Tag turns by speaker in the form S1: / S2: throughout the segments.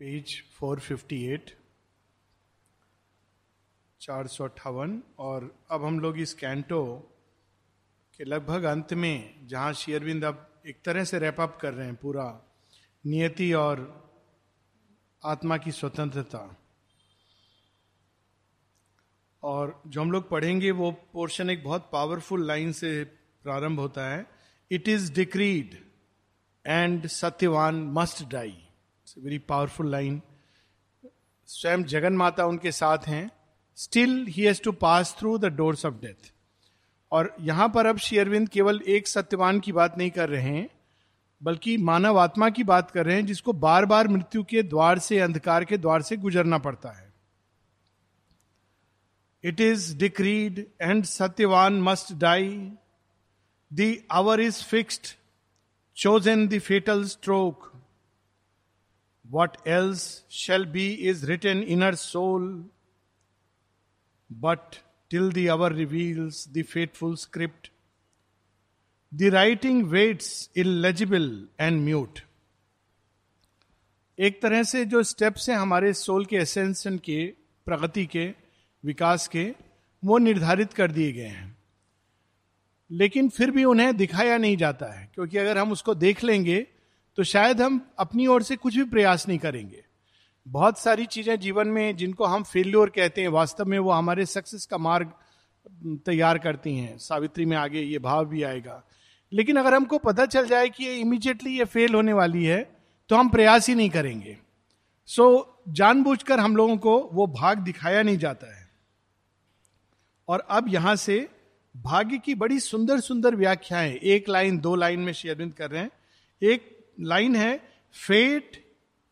S1: Page 458 चार सौ अट्ठावन, और अब हम लोग इस कैंटो के लगभग अंत में, जहाँ शेयरविंद अब एक तरह से रैप अप कर रहे हैं पूरा नियति और आत्मा की स्वतंत्रता। और जो हम लोग पढ़ेंगे, वो पोर्शन एक बहुत पावरफुल लाइन से प्रारंभ होता है। It is decreed and Satyavan must die very powerful line स्वयं जगन माता उनके साथ हैं still he has to pass through the doors of death और यहाँ पर अब शेयरविंद केवल एक सत्यवान की बात नहीं कर रहे हैं बल्कि मानव आत्मा की बात कर रहे हैं जिसको बार बार मृत्यु के द्वार से अंधकार के द्वार से गुजरना पड़ता है it is decreed and Satyavan must die the hour is fixed chosen the fatal stroke what else shall be is written in her soul but till the hour reveals the fateful script. The writing waits illegible and mute. एक तरह से जो steps हैं हमारे soul के ascension के, प्रगति के, विकास के, वो निर्धारित कर दिए गए हैं लेकिन फिर भी उन्हें दिखाया नहीं जाता है, क्योंकि अगर हम उसको देख लेंगे तो शायद हम अपनी ओर से कुछ भी प्रयास नहीं करेंगे। बहुत सारी चीज़ें जीवन में जिनको हम फेल्योर कहते हैं वास्तव में वो हमारे सक्सेस का मार्ग तैयार करती हैं। सावित्री में आगे ये भाव भी आएगा। लेकिन अगर हमको पता चल जाए कि इमीजिएटली ये फेल होने वाली है तो हम प्रयास ही नहीं करेंगे। सो so, जानबूझकर हम लोगों को वो भाग दिखाया नहीं जाता है। और अब यहाँ से भाग्य की बड़ी सुंदर सुंदर व्याख्याएँ एक लाइन दो लाइन में शेयरविंद कर रहे हैं। एक लाइन है fate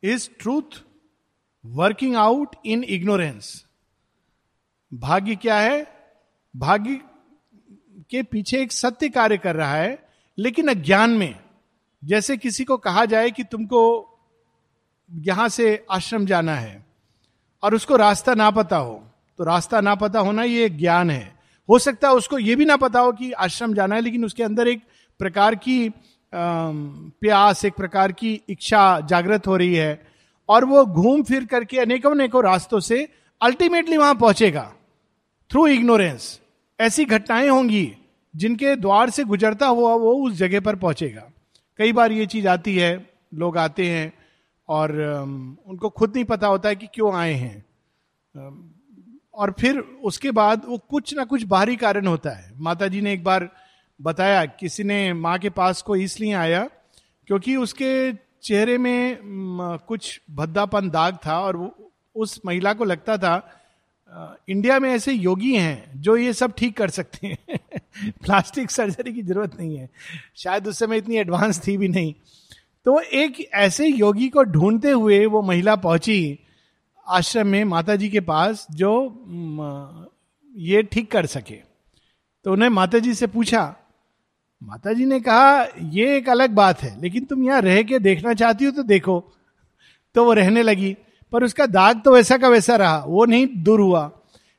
S1: is truth working out in ignorance भाग्य क्या है? भाग्य के पीछे एक सत्य कार्य कर रहा है, लेकिन अज्ञान में। जैसे किसी को कहा जाए कि तुमको यहाँ से आश्रम जाना है और उसको रास्ता ना पता हो तो रास्ता ना पता होना ये ज्ञान है। हो सकता है उसको ये भी ना पता हो कि आश्रम जाना है, लेकिन उसके अंदर एक प्रकार की प्यास एक प्रकार की इच्छा जागृत हो रही है और वो घूम फिर करके अनेकों अनेकों रास्तों से अल्टीमेटली वहाँ पहुंचेगा थ्रू इग्नोरेंस ऐसी घटनाएँ होंगी जिनके द्वार से गुजरता हुआ वो उस जगह पर पहुंचेगा। कई बार ये चीज़ आती है, लोग आते हैं और उनको खुद नहीं पता होता है कि क्यों आए हैं। और फिर उसके बाद वो कुछ ना कुछ बाहरी कारण होता है। माता जी ने एक बार बताया, किसी ने माँ के पास को इसलिए आया क्योंकि उसके चेहरे में कुछ भद्दापन दाग था और उस महिला को लगता था इंडिया में ऐसे योगी हैं जो ये सब ठीक कर सकते हैं। प्लास्टिक सर्जरी की ज़रूरत नहीं है। शायद उस समय इतनी एडवांस थी भी नहीं। तो एक ऐसे योगी को ढूंढते हुए वो महिला पहुँची आश्रम में माता जी के पास जो ये ठीक कर सके। तो उन्हें माता जी से पूछा माता जी ने कहा, ये एक अलग बात है, लेकिन तुम यहाँ रह के देखना चाहती हो तो देखो। तो वो रहने लगी, पर उसका दाग तो वैसा का वैसा रहा, वो नहीं दूर हुआ,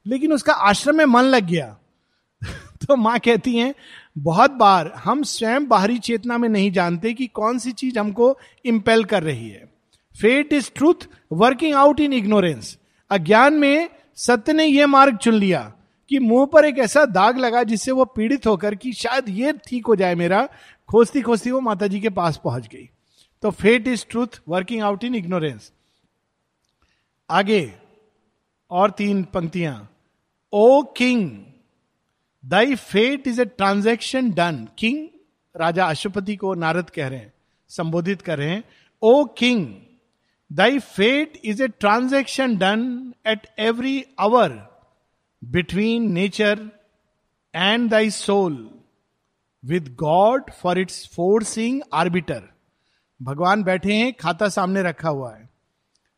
S1: लेकिन उसका आश्रम में मन लग गया। तो माँ कहती हैं, बहुत बार हम स्वयं बाहरी चेतना में नहीं जानते कि कौन सी चीज़ हमको इम्पेल कर रही है। Fate is truth working out in ignorance अज्ञान में सत्य ने यह मार्ग चुन लिया। कि मुँह पर एक ऐसा दाग लगा जिससे वो पीड़ित होकर कि शायद ये ठीक हो जाए मेरा। खोजती खोजती वो माता जी के पास पहुँच गई। तो fate is truth working out in ignorance आगे, और तीन पंक्तियाँ। O king thy fate is a transaction done king राजा अशुपति को नारद कह रहे हैं, संबोधित कर रहे हैं। O king thy fate is a transaction done at every hour between nature and thy soul with God for its foreseeing arbiter भगवान बैठे हैं, खाता सामने रखा हुआ है।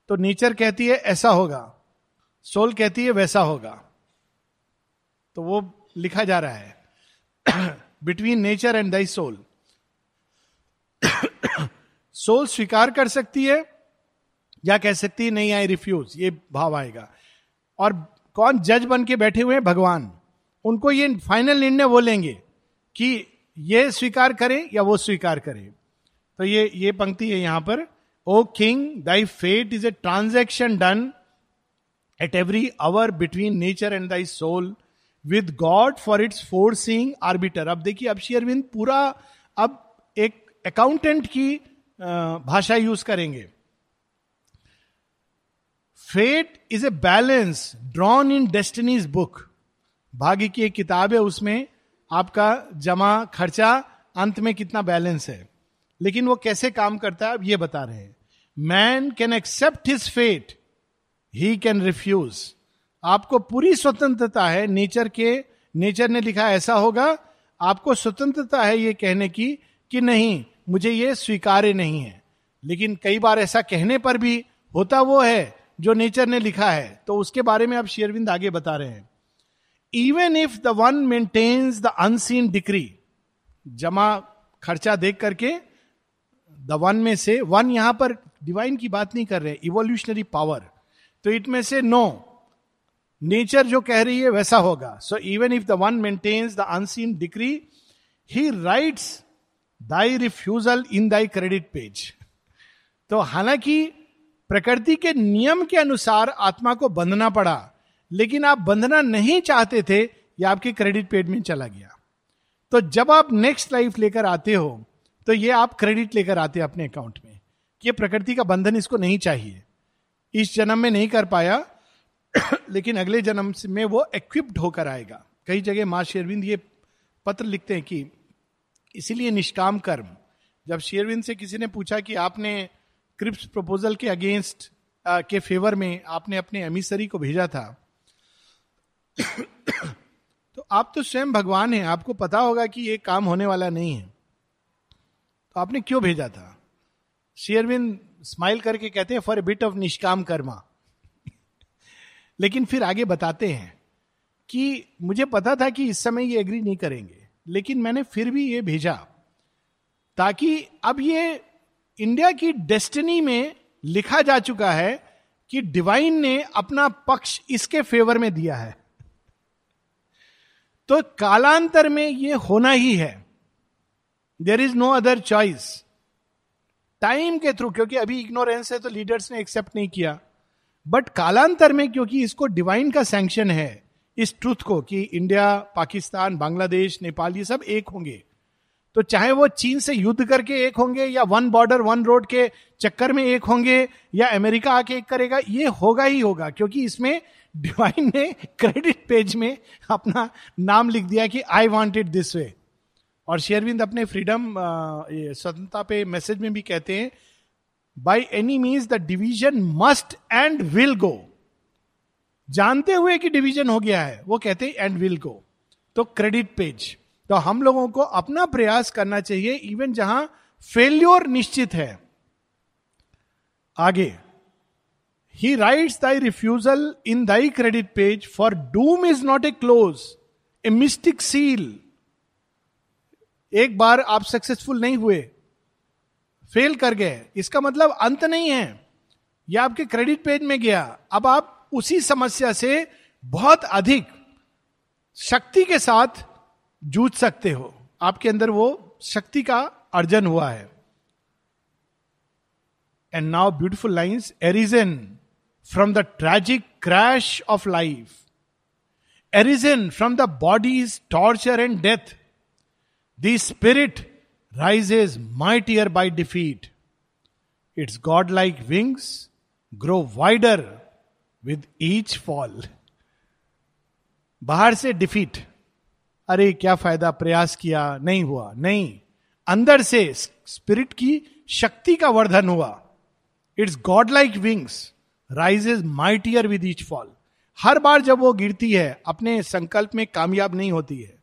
S1: तो नेचर कहती है, ऐसा होगा। सोल कहती है, वैसा होगा। तो वो लिखा जा रहा है between nature and thy soul soul स्वीकार कर सकती है या कह सकती है, नहीं आई रिफ्यूज ये भाव आएगा। और कौन जज बन के बैठे हुए हैं? भगवान। उनको ये फाइनल निर्णय वो लेंगे कि ये स्वीकार करें या वो स्वीकार करें। तो ये ये पंक्ति है यहाँ पर। O king thy fate is a transaction done at every hour between nature and thy soul with God for its foreseeing arbiter अब देखिए, अब शेयरविंद पूरा, अब एक अकाउंटेंट की भाषा यूज़ करेंगे। Fate is a balance drawn in destiny's book भाग्य की एक किताब है, उसमें आपका जमा खर्चा अंत में कितना बैलेंस है। लेकिन वो कैसे काम करता है अब ये बता रहे हैं। Man can accept his fate he can refuse आपको पूरी स्वतंत्रता है नेचर के नेचर ने लिखा ऐसा होगा, आपको स्वतंत्रता है ये कहने की कि नहीं, मुझे ये स्वीकार्य नहीं है। लेकिन कई बार ऐसा कहने पर भी होता वो है जो नेचर ने लिखा है तो उसके बारे में आप शेयरविंद आगे बता रहे हैं। Even if the one maintains the unseen decree जमा खर्चा देख करके द वन में से वन यहाँ पर डिवाइन की बात नहीं कर रहे इवोल्यूशनरी पावर तो इट में से नो नेचर जो कह रही है वैसा होगा। So even if the one maintains the unseen decree he writes thy refusal in thy credit page तो हालाँकि प्रकृति के नियम के अनुसार आत्मा को बंधना पड़ा, लेकिन आप बंधना नहीं चाहते थे, ये आपके क्रेडिट पेड में चला गया। तो जब आप नेक्स्ट लाइफ लेकर आते हो तो ये आप क्रेडिट लेकर आते अपने अकाउंट में कि ये प्रकृति का बंधन इसको नहीं चाहिए। इस जन्म में नहीं कर पाया, लेकिन अगले जन्म में वो इक्विप्ड होकर आएगा। कई जगह माँ शेरविंद ये पत्र लिखते हैं कि, इसीलिए निष्काम कर्म। जब शेरविंद से किसी ने पूछा कि आपने क्रिप्स प्रपोजल के अगेंस्ट के फेवर में आपने अपने अमीसरी को भेजा था। तो आप तो स्वयं भगवान हैं, आपको पता होगा कि ये काम होने वाला नहीं है। तो आपने क्यों भेजा था? शेयरविन स्माइल करके कहते हैं फॉर ए बिट ऑफ़ निष्काम कर्मा लेकिन फिर आगे बताते हैं कि मुझे पता था कि इस समय ये एग्री नहीं करेंगे, लेकिन मैंने फिर भी ये भेजा ताकि अब ये इंडिया की डेस्टिनी में लिखा जा चुका है कि डिवाइन ने अपना पक्ष इसके फेवर में दिया है। तो कालांतर में यह होना ही है। There is no other choice time के थ्रू क्योंकि अभी इग्नोरेंस है तो लीडर्स ने एक्सेप्ट नहीं किया। बट कालांतर में क्योंकि इसको डिवाइन का सैंक्शन है, इस ट्रूथ को कि इंडिया, पाकिस्तान, बांग्लादेश, नेपाल, ये सब एक होंगे। तो चाहे वो चीन से युद्ध करके एक होंगे या वन बॉर्डर, वन रोड के चक्कर में एक होंगे या अमेरिका आके एक करेगा, ये होगा ही होगा, क्योंकि इसमें डिवाइन ने क्रेडिट पेज में अपना नाम लिख दिया कि I want it this way और शेयरविंद अपने फ्रीडम स्वतंत्रता पे मैसेज में भी कहते हैं by any means the division must and will go जानते हुए कि डिवीज़न हो गया है, वो कहते हैं एंड विल गो तो क्रेडिट पेज। तो हम लोगों को अपना प्रयास करना चाहिए इवन जहाँ फेल्योर निश्चित है। आगे ही writes thy refusal in thy credit page for doom is not a close a mystic seal एक बार आप सक्सेसफुल नहीं हुए फेल कर गए, इसका मतलब अंत नहीं है। यह आपके क्रेडिट पेज में गया। अब आप उसी समस्या से बहुत अधिक शक्ति के साथ जूझ सकते हो। आपके अंदर वो शक्ति का अर्जन हुआ है। And now beautiful lines arisen from the tragic crash of life arisen from the body's torture and death the spirit rises mightier by defeat its godlike wings grow wider with each fall बाहर से defeat अरे, क्या फ़ायदा, प्रयास किया, नहीं हुआ। नहीं, अंदर से स्पिरिट की शक्ति का वर्धन हुआ। Its godlike wings rises mightier with each fall. हर बार जब वो गिरती है, अपने संकल्प में कामयाब नहीं होती है।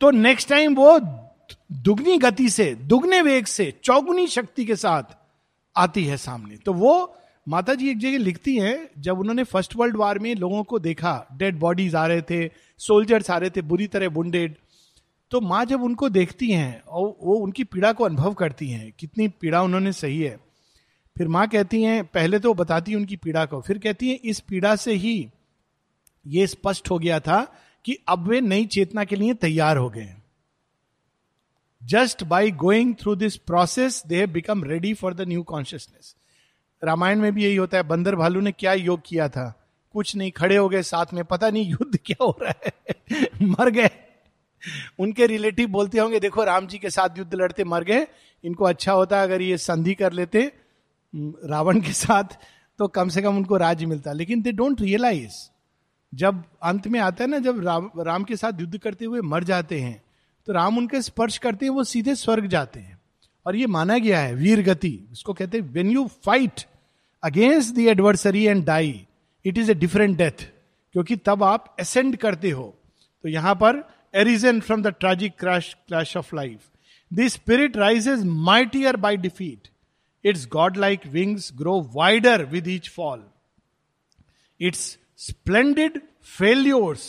S1: तो नेक्स्ट टाइम वो दुगनी गति से, दुगने वेग से, चौगुनी शक्ति के साथ आती है सामने। तो वो माता जी एक जगह लिखती हैं, जब उन्होंने फ़र्स्ट वर्ल्ड वार में लोगों को देखा, डेड बॉडीज आ रहे थे, सोल्जर्स आ रहे थे, बुरी तरह बुंडेड तो माँ जब उनको देखती हैं, और वो उनकी पीड़ा को अनुभव करती हैं, कितनी पीड़ा उन्होंने सही है। फिर माँ कहती हैं, पहले तो बताती उनकी पीड़ा को, फिर कहती हैं, इस पीड़ा से ही ये स्पष्ट हो गया था कि अब वे नई चेतना के लिए तैयार हो गए। Just by going through this process they have become ready for the new consciousness Ramayana में भी यही होता है, बंदर भालू ने क्या योग किया था? कुछ नहीं, खड़े हो गए साथ में, पता नहीं युद्ध क्या हो रहा है। मर गए। उनके रिलेटिव बोलते होंगे, देखो, राम जी के साथ युद्ध लड़ते, मर गए। इनको अच्छा होता अगर ये संधि कर लेते रावण के साथ तो कम से कम उनको राज मिलता। लेकिन दे डोंट रियलाइज़ जब अंत में आता है ना, जब राम राम के साथ युद्ध करते हुए मर जाते हैं तो राम उनके स्पर्श करते हैं, वो सीधे स्वर्ग जाते हैं। और ये माना गया है वीर गति इसको कहते हैं when you fight against the adversary and die it is a different death क्योंकि तब आप असेंड करते हो। तो यहाँ पर arisen from the tragic crash clash of life the spirit rises mightier by defeat its godlike wings grow wider with each fall its splendid failures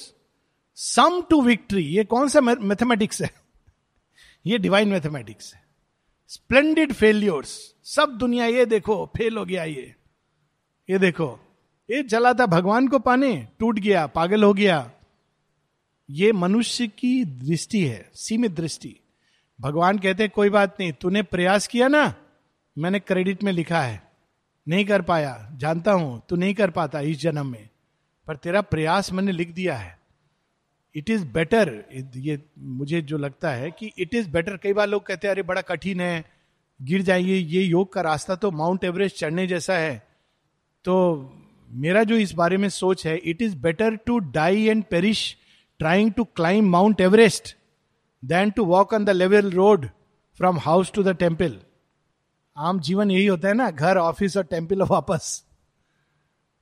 S1: sum to victory ये कौन सा मैथमेटिक्स है? ये डिवाइन मैथमेटिक्स है। Splendid failures सब दुनिया ये देखो फेल हो गया ये। ये देखो, ये चला था भगवान को पाने, टूट गया, पागल हो गया। ये मनुष्य की दृष्टि है, सीमित दृष्टि। भगवान कहते कोई बात नहीं, तूने प्रयास किया ना, मैंने क्रेडिट में लिखा है, नहीं कर पाया, जानता हूँ, तू नहीं कर पाता इस जन्म में, पर तेरा प्रयास मैंने लिख दिया है। इट इज़ बेटर ये मुझे जो लगता है कि इट इज़ बेटर कई बार लोग कहते हैं, अरे बड़ा कठिन है, गिर जाइए, ये योग का रास्ता तो माउंट एवरेस्ट चढ़ने जैसा है। तो मेरा जो इस बारे में सोच है it is better to die and perish trying to climb Mount Everest than to walk on the level road from house to the temple आम जीवन यही होता है ना, घर ऑफ़िस और टेंपल वापस।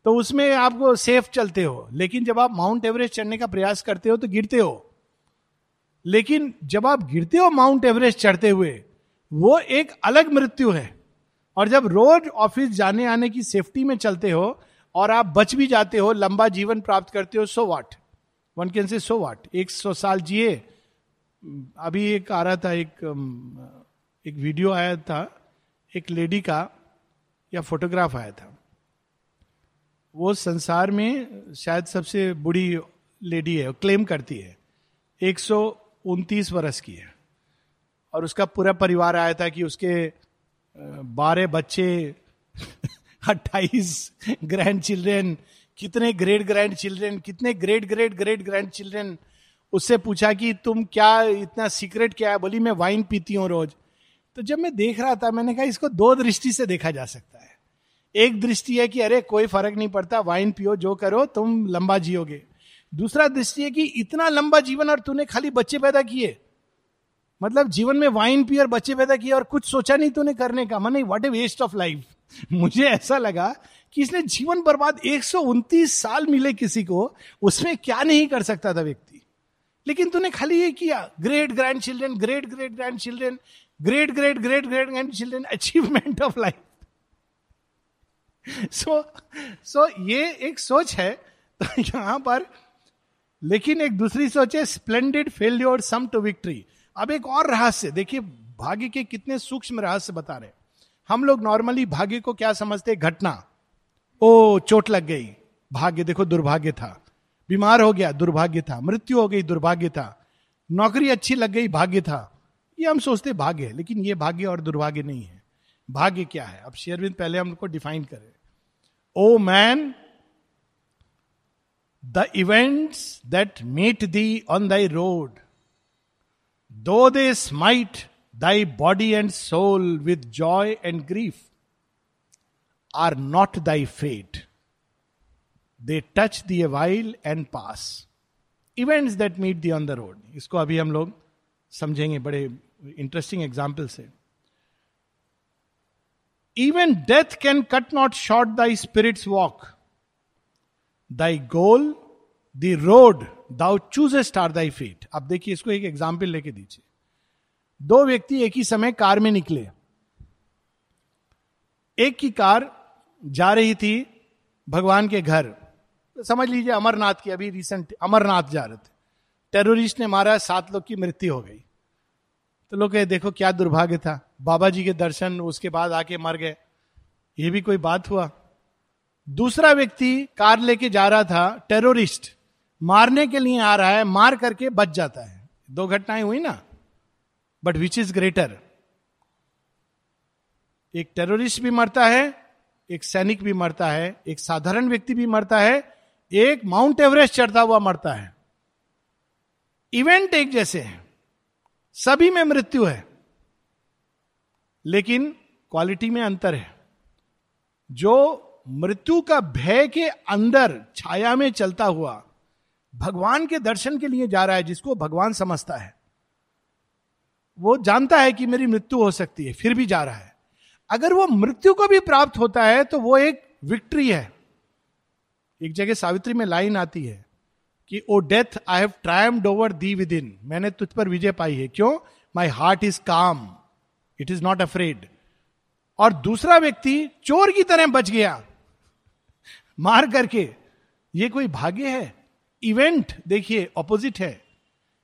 S1: तो उसमें आपको सेफ़ चलते हो, लेकिन जब आप माउंट एवरेस्ट चढ़ने का प्रयास करते हो तो गिरते हो। लेकिन जब आप गिरते हो माउंट एवरेस्ट चढ़ते हुए, वो एक अलग मृत्यु है। और जब रोज ऑफ़िस जाने आने की सेफ्टी में चलते हो और आप बच भी जाते हो, लंबा जीवन प्राप्त करते हो so what one can say so what एक सौ साल जिए। अभी एक आ रहा था, एक एक वीडियो आया था, एक लेडी का, या फोटोग्राफ आया था। वो संसार में शायद सबसे बुढ़ी लेडी है, क्लेम करती है। एक सौ उनतीस वर्ष की है। और उसका पूरा परिवार आया था कि उसके बारह बच्चे, अट्ठाईस ग्रैंड चिल्ड्रेन कितने ग्रेट ग्रैंड चिल्ड्रेन कितने great great great grand children उससे पूछा कि तुम क्या इतना सीक्रेट क्या है? बोली, मैं वाइन पीती हूँ रोज। तो जब मैं देख रहा था, मैंने कहा, इसको दो दृष्टि से देखा जा सकता है। एक दृष्टि है कि, अरे, कोई फ़र्क नहीं पड़ता वाइन पियो, जो करो, तुम लंबा जियोगे। दूसरा दृष्टि है कि, इतना लंबा जीवन और तूने खाली बच्चे पैदा किए मतलब जीवन में वाइन पी और बच्चे पैदा किए और कुछ सोचा नहीं तूने करने का। मन what a waste of life मुझे ऐसा लगा कि इसने जीवन बर्बाद एक साल मिले किसी को, उसमें क्या नहीं कर सकता था व्यक्ति। लेकिन तूने खाली ये किया। Great grand children great great grand children great great great great grand children achievement of life so so ये एक सोच है तो यहाँ पर, लेकिन एक दूसरी सोच है splendid failure sum to victory अब एक और रहस्य, देखिए भाग्य के कितने सूक्ष्म रहस्य बता रहे हम लोग नॉर्मली भाग्य को क्या समझते घटना। ओ, चोट लग गई। भाग्य, देखो दुर्भाग्य था। बीमार हो गया, दुर्भाग्य था। मृत्यु हो गई, दुर्भाग्य था। नौकरी अच्छी लग गई, भाग्य था। ये हम सोचते भाग्य है, लेकिन ये भाग्य और दुर्भाग्य नहीं है। भाग्य क्या है? अब शेयरविंद पहले हम को डिफाइन करें। O man, the events that meet thee on thy road. Though they smite thy body and soul with joy and grief are not thy fate they touch thee while and pass events that meet thee on the road इसको अभी हम लोग समझेंगे, बड़े interesting example से even death can cut not short thy spirit's walk thy goal the road thou choosest are thy fate. अब देखिए, इसको एक एग्ज़ाम्पल लेके दीजिए। दो व्यक्ति एक ही समय कार में निकले। एक की कार जा रही थी भगवान के घर। समझ लीजिए, अमरनाथ की, अभी रिसेंट अमरनाथ जा रहे थे। टेररिस्ट ने मारा, सात लोग की मृत्यु हो गई। तो लोग कहे, देखो, क्या दुर्भाग्य था। बाबा जी के दर्शन, उसके बाद आके मर गए। ये भी कोई बात हुआ? दूसरा व्यक्ति कार लेके जा रहा था टेररिस्ट मारने के लिए आ रहा है, मार करके बच जाता है। दो घटनाएँ हुई ना बट विच इज़ ग्रेटर एक टेररिस्ट भी मरता है, एक सैनिक भी मरता है, एक साधारण व्यक्ति भी मरता है, एक माउंट एवरेस्ट चढ़ता हुआ मरता है। इवेंट एक जैसे है। सभी में मृत्यु है, लेकिन क्वालिटी में अंतर है। जो मृत्यु का भय के अंदर, छाया में चलता हुआ भगवान के दर्शन के लिए जा रहा है, जिसको भगवान समझता है। वो जानता है कि मेरी मृत्यु हो सकती है, फिर भी जा रहा है। अगर वो मृत्यु को भी प्राप्त होता है तो वो एक विक्ट्री है। एक जगह सावित्री में लाइन आती है कि O death I have triumphed over thee within इन मैंने तुझ पर विजय पाई है। क्यों? My heart is calm it is not afraid और दूसरा व्यक्ति चोर की तरह बच गया। मार करके। ये कोई भाग्य है? इवेंट देखिए ऑपोजिट है।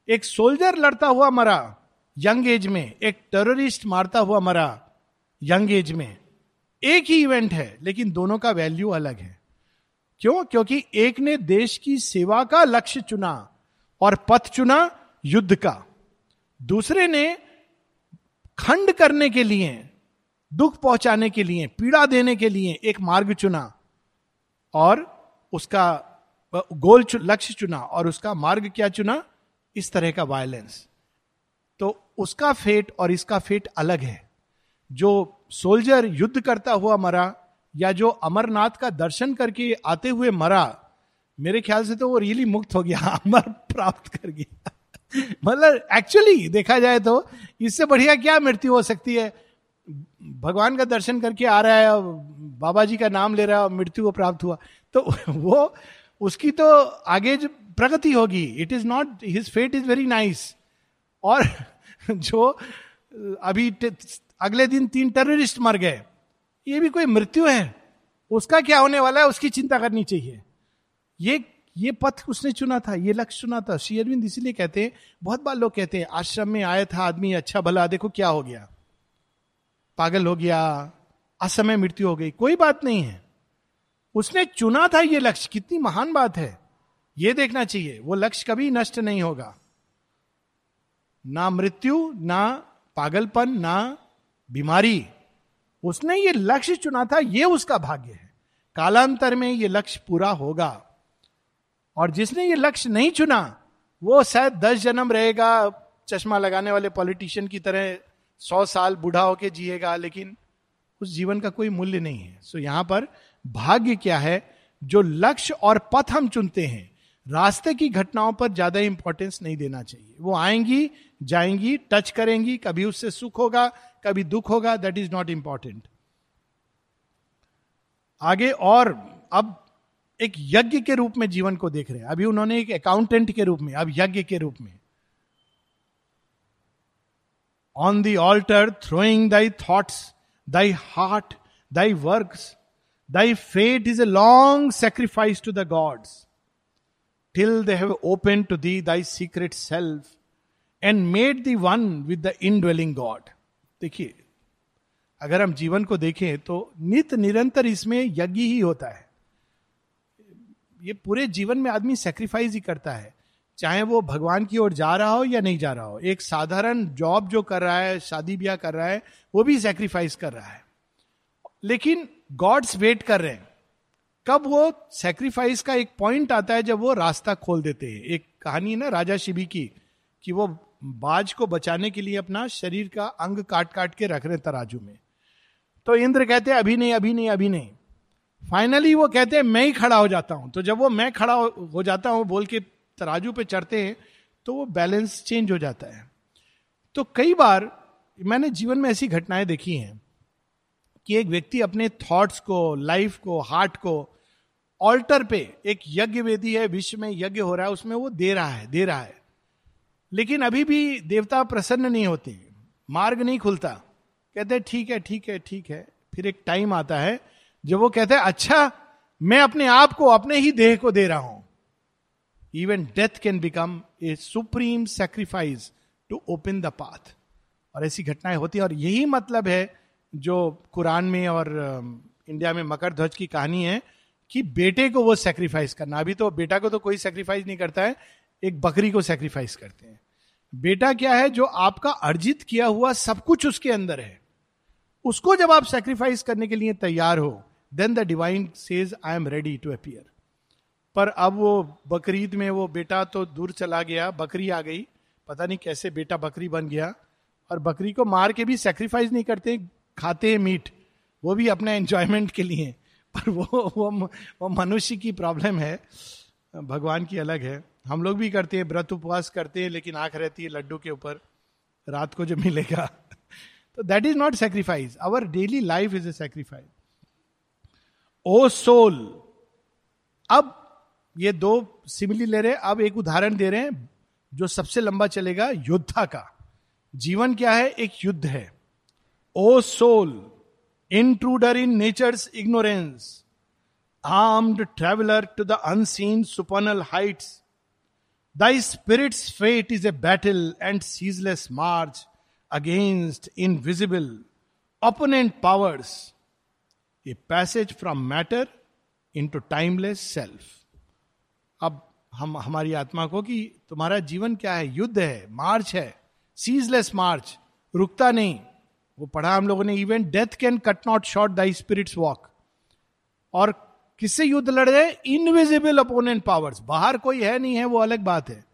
S1: एक सोल्जर लड़ता हुआ मरा यंग एज में। एक टेररिस्ट मारता हुआ मरा यंग एज में। एक ही इवेंट है, लेकिन दोनों का वैल्यू अलग है। क्यों? क्योंकि एक ने देश की सेवा का लक्ष्य चुना और पथ चुना युद्ध का। दूसरे ने खंड करने के लिए, दुख पहुँचाने के लिए, पीड़ा देने के लिए एक मार्ग चुना और उसका गोल चु, लक्ष्य चुना और उसका मार्ग क्या चुना? इस तरह का वायलेंस तो उसका फेट और इसका फेट अलग है। जो सोल्जर युद्ध करता हुआ मरा या जो अमरनाथ का दर्शन करके आते हुए मरा मेरे ख्याल से तो वो रियली मुक्त हो गया अमर प्राप्त कर गया। मतलब एक्चुअली देखा जाए तो इससे बढ़िया क्या मृत्यु हो सकती है? भगवान का दर्शन करके आ रहा है बाबा जी का नाम ले रहा है मृत्यु को प्राप्त हुआ। तो वो उसकी तो आगे प्रगति होगी। It is not his fate is very nice और जो अभी अगले दिन तीन टेररिस्ट मर गए। ये भी कोई मृत्यु है। उसका क्या होने वाला है? उसकी चिंता करनी चाहिए। ये ये पथ उसने चुना था, ये लक्ष्य चुना था। श्री अरविंद इसीलिए कहते हैं, बहुत बार लोग कहते हैं, आश्रम में आया था आदमी अच्छा भला, देखो क्या हो गया। पागल हो गया, असमय मृत्यु हो गई। कोई बात नहीं है। उसने चुना था ये लक्ष्य। कितनी महान बात है। ये देखना चाहिए, वो लक्ष्य कभी नष्ट नहीं होगा। ना मृत्यु, ना पागलपन, ना बीमारी। उसने ये लक्ष्य चुना था, ये उसका भाग्य है। कालांतर में ये लक्ष्य पूरा होगा। और जिसने ये लक्ष्य नहीं चुना, वो शायद दस जन्म रहेगा, चश्मा लगाने वाले पॉलिटिशियन की तरह सौ साल बूढ़ा होके जिएगा, लेकिन उस जीवन का कोई मूल्य नहीं है। सो यहाँ पर भाग्य क्या है जो लक्ष्य और पथ हम चुनते हैं? रास्ते की घटनाओं पर ज़्यादा इंपॉर्टेंस नहीं देना चाहिए। वो आएँगी, जाएँगी टच करेंगी, कभी उससे सुख होगा, कभी दुख होगा दैट इज़ नॉट इंपॉर्टेंट आगे और, अब एक यज्ञ के रूप में जीवन को देख रहे हैं। अभी उन्होंने एक अकाउंटेंट के रूप में, अब यज्ञ के रूप में। On the altar throwing thy thoughts thy heart thy work fate is a long sacrifice to the gods till they have open to thee thy secret self and made thee one with the indwelling God देखिए, अगर हम जीवन को देखें तो नित निरंतर इसमें यज्ञ ही होता है। ये पूरे जीवन में आदमी सेक्रीफाइस ही करता है। चाहे वो भगवान की ओर जा रहा हो या नहीं जा रहा हो, एक साधारण जॉब जो कर रहा है, शादी ब्याह कर रहा है, वो भी सेक्रीफाइस कर रहा है। लेकिन गॉड्स वेट कर रहे हैं। कब वो सेक्रीफाइस का एक पॉइंट आता है जब वो रास्ता खोल देते हैं। एक कहानी है ना राजा शिबी की, कि वो बाज को बचाने के लिए अपना शरीर का अंग काट काट के रख रहे तराजू में। तो इंद्र कहते हैं, अभी नहीं अभी नहीं अभी नहीं। फाइनली वो कहते हैं, मैं ही खड़ा हो जाता हूँ। तो जब वो मैं खड़ा हो जाता हूँ, बोल के तराजू पे चढ़ते हैं तो वो बैलेंस चेंज हो जाता है। तो कई बार मैंने जीवन में ऐसी घटनाएँ देखी हैं कि एक व्यक्ति अपने थॉट्स को लाइफ को हार्ट को ऑल्टर पे एक यज्ञ वेदी है, विश्व में यज्ञ हो रहा है, उसमें वो दे रहा है, दे रहा है। लेकिन अभी भी देवता प्रसन्न नहीं होते, मार्ग नहीं खुलता। कहते ठीक है ठीक है ठीक है। फिर एक टाइम आता है, जब वो कहते हैं अच्छा मैं अपने आप को, अपने ही देह को दे रहा हूँ। Even death can become a supreme sacrifice to open the path और ऐसी घटनाएँ होती है, और यही मतलब है जो कुरान में और इंडिया में मकर ध्वज की कहानी है, कि बेटे को वो सेक्रीफाइस करना। अभी तो बेटा को तो कोई सेक्रीफाइस नहीं करता है, एक बकरी को सेक्रीफाइस करते हैं। बेटा क्या है, जो आपका अर्जित किया हुआ सब कुछ उसके अंदर है। उसको जब आप सेक्रीफाइस करने के लिए तैयार हो then the divine sage I am ready to appear पर अब वो बकरीद में वो बेटा तो दूर चला गया, बकरी आ गई। पता नहीं कैसे बेटा बकरी बन गया। और बकरी को मार के भी सेक्रीफाइस नहीं करते खाते हैं मीट, वो भी अपने एंजॉयमेंट के लिए। पर वो वो वो मनुष्य की प्रॉब्लम है, भगवान की अलग है। हम लोग भी करते हैं, व्रत उपवास करते हैं, लेकिन आँख रहती है लड्डू के ऊपर, रात को जो मिलेगा। तो that is not sacrifice our daily life is a sacrifice O soul अब ये दो सिमिली ले रहे हैं, अब एक उदाहरण दे रहे हैं, जो सबसे लंबा चलेगा, योद्धा का। जीवन क्या है? एक युद्ध है। O soul intruder in nature's ignorance armed traveller to the unseen supernal heights thy spirit's fate is a battle and ceaseless march against invisible opponent powers a passage from matter into timeless self अब हम, हमारी आत्मा को कि तुम्हारा जीवन क्या है? युद्ध है मार्च है सीजलेस मार्च रुकता नहीं। वो पढ़ा हम लोगों ने even death can cut not short thy spirit's walk और किससे युद्ध लड़ रहे? इनविजिबल अपोनेंट पावर्स बाहर कोई है नहीं है, वो अलग बात है।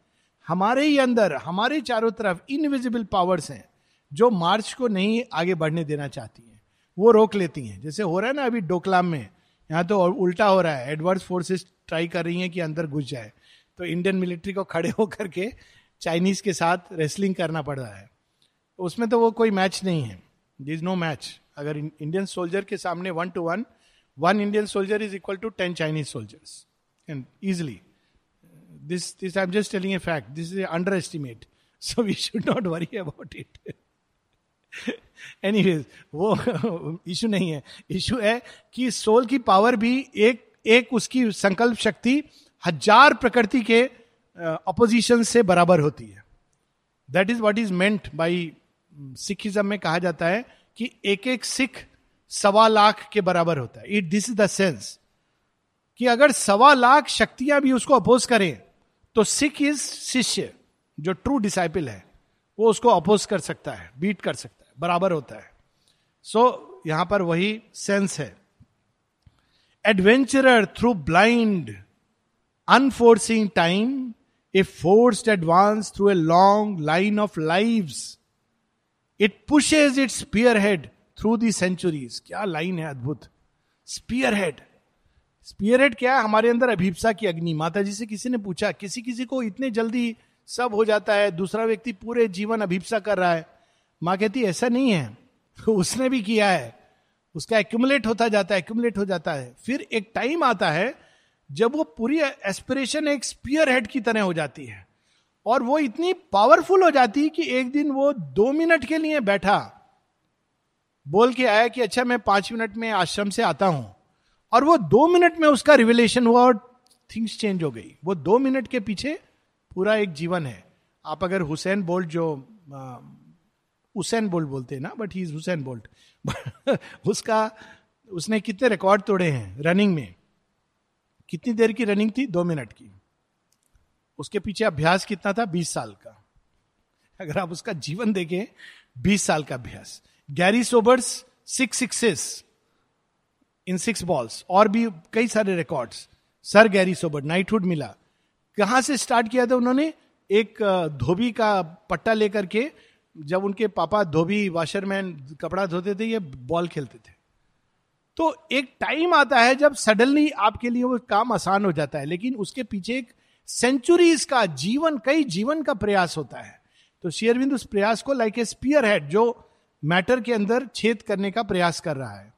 S1: हमारे ही अंदर, हमारे चारों तरफ़ इनविजिबल पावर्स हैं, जो मार्च को नहीं आगे बढ़ने देना चाहती हैं। वो रोक लेती हैं। जैसे हो रहा है ना अभी डोकलाम में, यहाँ तो उल्टा हो रहा है। एडवर्स फोर्सेस ट्राई कर रही हैं कि अंदर घुस जाए। तो इंडियन मिलिट्री को खड़े होकर के चाइनीज़ के साथ रेसलिंग करना पड़ रहा है। उसमें तो वो कोई मैच नहीं है। दिस नो मैच अगर इंडियन सोल्जर के सामने one to one one Indian soldier is equal to ten Chinese soldiers and easily this this I am just telling a fact this is underestimate so we should not worry about it anyways वो issue नहीं है. Issue है कि soul की power भी एक एक उसकी संकल्प शक्ति हज़ार प्रकृति के अपोजिशन से बराबर होती है. That is what is meant by Sikhism में कहा जाता है कि एक एक सिख सवा लाख के बराबर होता है। It this is the sense कि अगर सवा लाख शक्तियाँ भी उसको अपोज करें तो सिख इज़ शिष्य जो ट्रू डिसाइपल है वो उसको अपोज कर सकता है बीट कर सकता है बराबर होता है। सो so, यहाँ पर वही सेंस है। Adventurer through blind unforeseeing time a forced advance through a long line of lives it pushes it spearhead through the centuries क्या लाइन है अद्भुत। स्पियर हेड स्पियर हेड क्या है? हमारे अंदर अभिप्सा की अग्नि। माता जी से किसी ने पूछा, किसी किसी को इतने जल्दी सब हो जाता है, दूसरा व्यक्ति पूरे जीवन अभिप्सा कर रहा है। माँ कहती, ऐसा नहीं है। उसने भी किया है। उसका एक्यूमुलेट होता जाता है एक्यूमुलेट हो जाता है। फिर एक टाइम आता है, जब वो पूरी एस्पिरेशन एक स्पियर हेड की तरह हो जाती है। और वो इतनी पावरफुल हो जाती कि एक दिन वो दो मिनट के लिए बैठा। बोल के आया कि अच्छा मैं पाँच मिनट में आश्रम से आता हूँ। और वो दो मिनट में उसका रिविलेशन हुआ और थिंग्स चेंज हो गई। वो दो मिनट के पीछे पूरा एक जीवन है। आप अगर हुसैन बोल्ट जो हुसैन बोल्ट बोलते हैं ना but he is Usain Bolt. उसका, उसने कितने रिकॉर्ड तोड़े हैं रनिंग में। कितनी देर की रनिंग थी? दो मिनट की। उसके पीछे अभ्यास कितना था? बीस साल का। अगर आप उसका जीवन देखें, बीस साल का अभ्यास। Garry Sobers six sixes in six balls और भी कई सारे records sir Garry Sober knighthood मिला। कहाँ से स्टार्ट किया था उन्होंने? एक धोबी का पट्टा लेकर के, जब उनके पापा धोबी वाशरमैन कपड़ा धोते थे, ये बॉल खेलते थे। तो एक टाइम आता है जब सडनली आपके लिए वो काम आसान हो जाता है, लेकिन उसके पीछे एक सेंचुरीज का जीवन, कई जीवन का प्रयास होता है। तो शेयरविंद उस प्रयास को लाइक ए स्पियर हेड जो मैटर के अंदर छेद करने का प्रयास कर रहा है।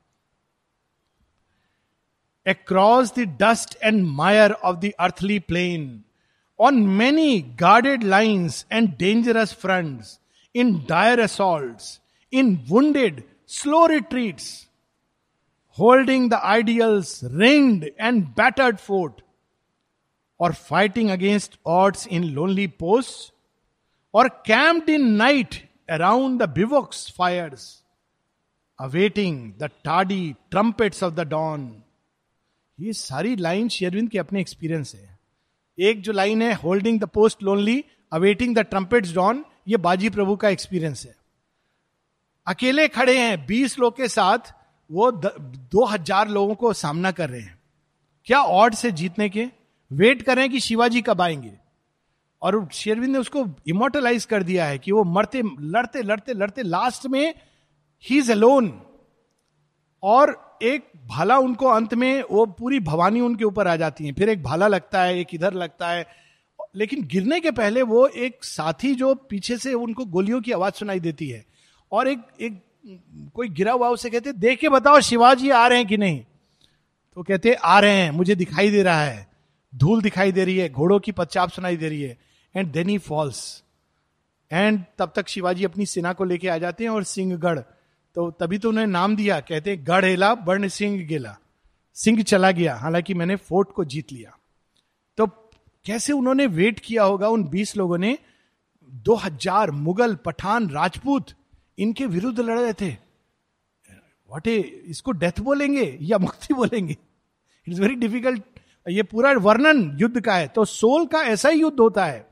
S1: Across the dust and mire of the earthly plain on many guarded lines and dangerous fronts in dire assault in wounded slow retreats holding the ideals ringed and battered fort or fighting against odds in lonely post or camped in night around the bivouac fires awaiting the Tadi trumpets of the don ये सारी line शेरविंद के अपने experience है। एक जो line है holding the post lonely awaiting the trumpets dawn ये बाजी प्रभु का एक्सपीरियंस है। अकेले खड़े हैं, बीस लोग के साथ, वो दो हज़ार लोगों को सामना कर रहे हैं। क्या ऑड से जीतने के? वेट कर कि शिवाजी कब आएँगे। और शेरविंद ने उसको इमोटलाइज कर दिया है कि वो मरते, लड़ते लड़ते लड़ते लास्ट में ही इज़ अलोन और एक भाला उनको अंत में, वो पूरी भवानी उनके ऊपर आ जाती है। फिर एक भाला लगता है, एक इधर लगता है। लेकिन गिरने के पहले वो एक साथी जो पीछे से उनको गोलियों की आवाज़ सुनाई देती है। और एक एक कोई गिरा हुआ उसे कहते, देख के बताओ शिवाजी आ रहे हैं कि नहीं? तो कहते, आ रहे हैं, मुझे दिखाई दे रहा है। धूल दिखाई दे रही है, घोड़ों की पच्चाप सुनाई दे रही है and then he falls and तब तक शिवाजी अपनी सेना को लेके आ जाते हैं और सिंहगढ़। तो तभी तो उन्हें नाम दिया, कहते हैं, गढ़ हेला बर्ण सिंह गेला। सिंह चला गया, हालाँकि मैंने फोर्ट को जीत लिया। तो कैसे उन्होंने वेट किया होगा उन बीस लोगों ने? दो हज़ार मुगल पठान राजपूत, इनके विरुद्ध लड़ रहे थे। वॉट ए इसको डेथ बोलेंगे या मुक्ति बोलेंगे? इट इज़ वेरी डिफ़िकल्ट ये पूरा वर्णन युद्ध का है। तो सोल का ऐसा ही युद्ध होता है।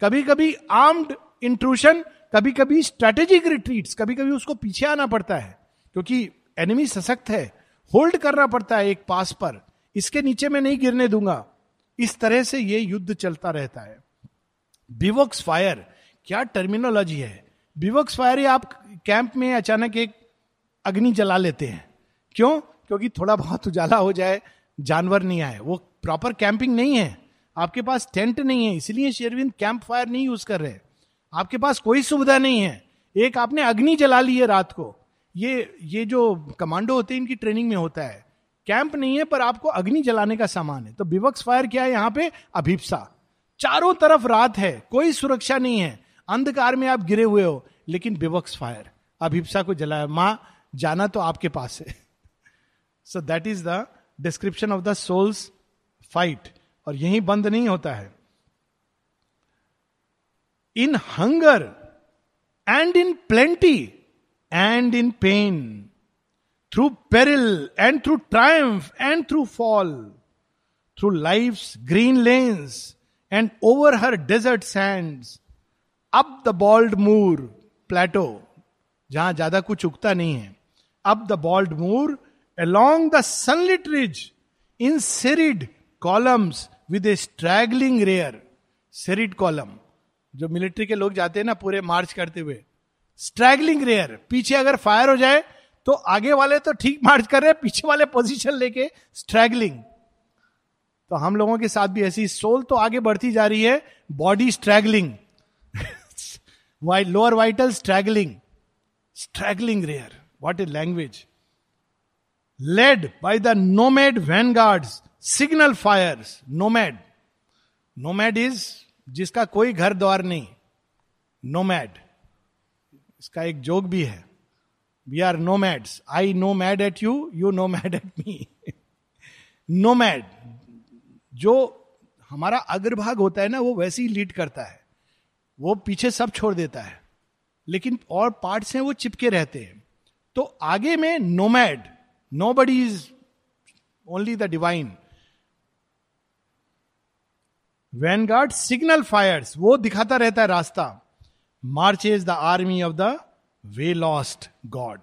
S1: कभी कभी आर्म्ड इंट्रूशन कभी कभी स्ट्रेटेजिक रिट्रीट कभी कभी उसको पीछे आना पड़ता है, क्योंकि एनिमी सशक्त है। होल्ड करना पड़ता है एक पास पर। इसके नीचे मैं नहीं गिरने दूँगा। इस तरह से ये युद्ध चलता रहता है। बिवोक्स फायर क्या टर्मिनोलॉजी है? बिवोक्स फायर आप कैंप में अचानक एक अग्नि जला लेते हैं। क्यों? क्योंकि थोड़ा बहुत उजाला हो जाए, जानवर नहीं आए। वो प्रॉपर कैंपिंग नहीं है। आपके पास टेंट नहीं है, इसलिए शेरविंद कैंप फायर नहीं यूज़ कर रहे। आपके पास कोई सुविधा नहीं है। एक आपने अग्नि जला ली है रात को। ये ये जो कमांडो होते हैं, इनकी ट्रेनिंग में होता है। कैंप नहीं है, पर आपको अग्नि जलाने का सामान है। तो बिवक्स फायर क्या है यहाँ पे? अभिप्सा। चारों तरफ़ रात है, कोई सुरक्षा नहीं है। अंधकार में आप गिरे हुए हो, लेकिन बिवक्स फायर। अभिप्सा को जलाया। माँ, जाना तो आपके पास है। So that is the description of the soul's fight और यही बंद नहीं होता है। In hunger and in plenty and in pain through peril and through triumph and through fall through life's green lanes and over her desert sand up the bald moor plateau जहाँ ज़्यादा कुछ उगता नहीं है up the bald moor along the sunlit ridge in serried columns with a straggling rare serried column जो military के लोग जाते हैं ना पूरे मार्च करते हुए स्ट्रैगलिंग रेयर पीछे अगर फायर हो जाए तो आगे वाले तो ठीक मार्च कर रहे हैं पीछे वाले पोजीशन लेके स्ट्रैगलिंग तो हम लोगों के साथ भी ऐसी सोल तो आगे बढ़ती जा रही है body straggling lower vital straggling straggling rare what a language led by the van vanguards, signal fires, nomad. nomad is जिसका कोई घर द्वार नहीं। नोमैड। इसका एक जोक भी है। We are no mads I no mad at you you no mad at me no mad जो हमारा अग्रभाग होता है ना वो वैसे ही लीड करता है। वो पीछे सब छोड़ देता है। लेकिन और पार्ट्स हैं वो चिपके रहते हैं। तो आगे में nomad no body is only the divine vanguard signal fires वो दिखाता रहता है रास्ता। March is the army of the way lost God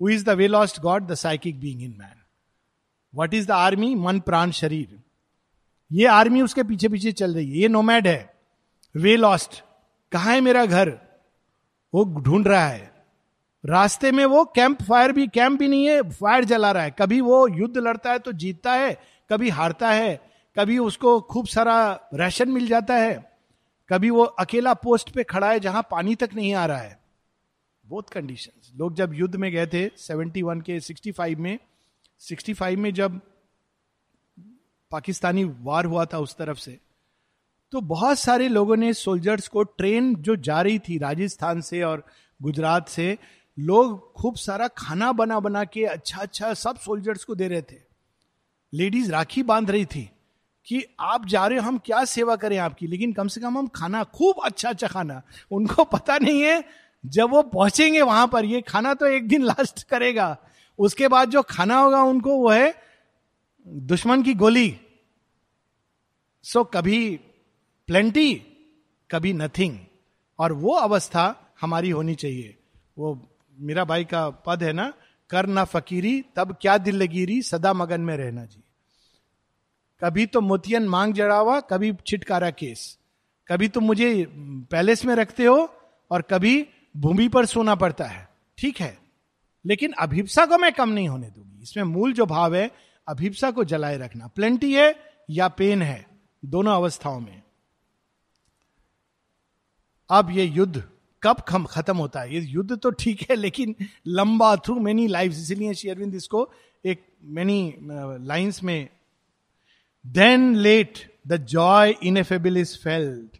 S1: who is the way lost God the psychic being in man what is the army मन, प्राण, शरीर। ये army उसके पीछे पीछे चल रही है। ये नोमैड है। वे लॉस्ट कहा है मेरा घर? वो ढूंढ रहा है। रास्ते में वो कैंप फायर भी कैंप भी नहीं है। फायर जला रहा है। कभी वो युद्ध लड़ता है तो जीतता है, कभी हारता है। कभी उसको खूब सारा राशन मिल जाता है, कभी वो अकेला पोस्ट पे खड़ा है जहाँ पानी तक नहीं आ रहा है। बहुत कंडीशन लोग जब युद्ध में गए थे 71 के 65 में 65 में जब पाकिस्तानी वार हुआ था उस तरफ़ से तो बहुत सारे लोगों ने सोल्जर्स को ट्रेन जो जा रही थी राजस्थान से और गुजरात से, लोग खूब सारा खाना बना बना के अच्छा अच्छा सब सोल्जर्स को दे रहे थे। लेडीज़ राखी बाँध रही थी। कि आप जा रहे हो, हम क्या सेवा करें आपकी? लेकिन कम से कम हम खाना, खूब अच्छा अच्छा खाना। उनको पता नहीं है, जब वो पहुँचेंगे वहाँ पर, ये खाना तो एक दिन लास्ट करेगा। उसके बाद जो खाना होगा उनको, वो है दुश्मन की गोली। सो कभी प्लेंटी कभी नथिंग और वो अवस्था हमारी होनी चाहिए। वो मेरा भाई का पद है ना, कर ना फकीरी, तब क्या दिल लकीरी सदा मगन में रहना जी। कभी तो मोतियन मांग जड़ावा, कभी छिटकारा केस। कभी तो मुझे पैलेस में रखते हो और कभी भूमि पर सोना पड़ता है। ठीक है। लेकिन अभिप्सा को मैं कम नहीं होने दूँगी। इसमें मूल जो भाव है, अभिप्सा को जलाए रखना। प्लेंटी है या पेन है, दोनों अवस्थाओं में। अब ये युद्ध कब खम, खत्म होता है? ये युद्ध तो ठीक है, लेकिन लंबा थ्रू मेनी लाइफ इसीलिए शेयरविंद इसको एक मेनी लाइंस में the joy ineffable is felt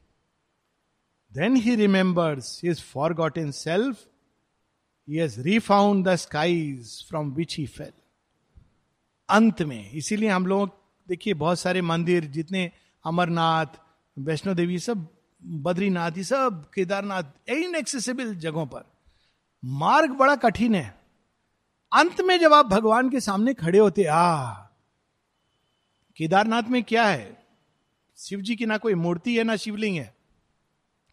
S1: then he remembers his forgotten self he has refound the skies from which he fell अंत में, इसीलिए हम लोग, देखिए, बहुत सारे मंदिर, जितने अमरनाथ, वैष्णो देवी, सब, बद्रीनाथ, ये सब, केदारनाथ इनएक्सेसिबल जगहों पर। मार्ग बड़ा कठिन है। अंत में जब आप भगवान के सामने खड़े होते, आ केदारनाथ में क्या है? शिव जी की ना कोई मूर्ति है, ना शिवलिंग है।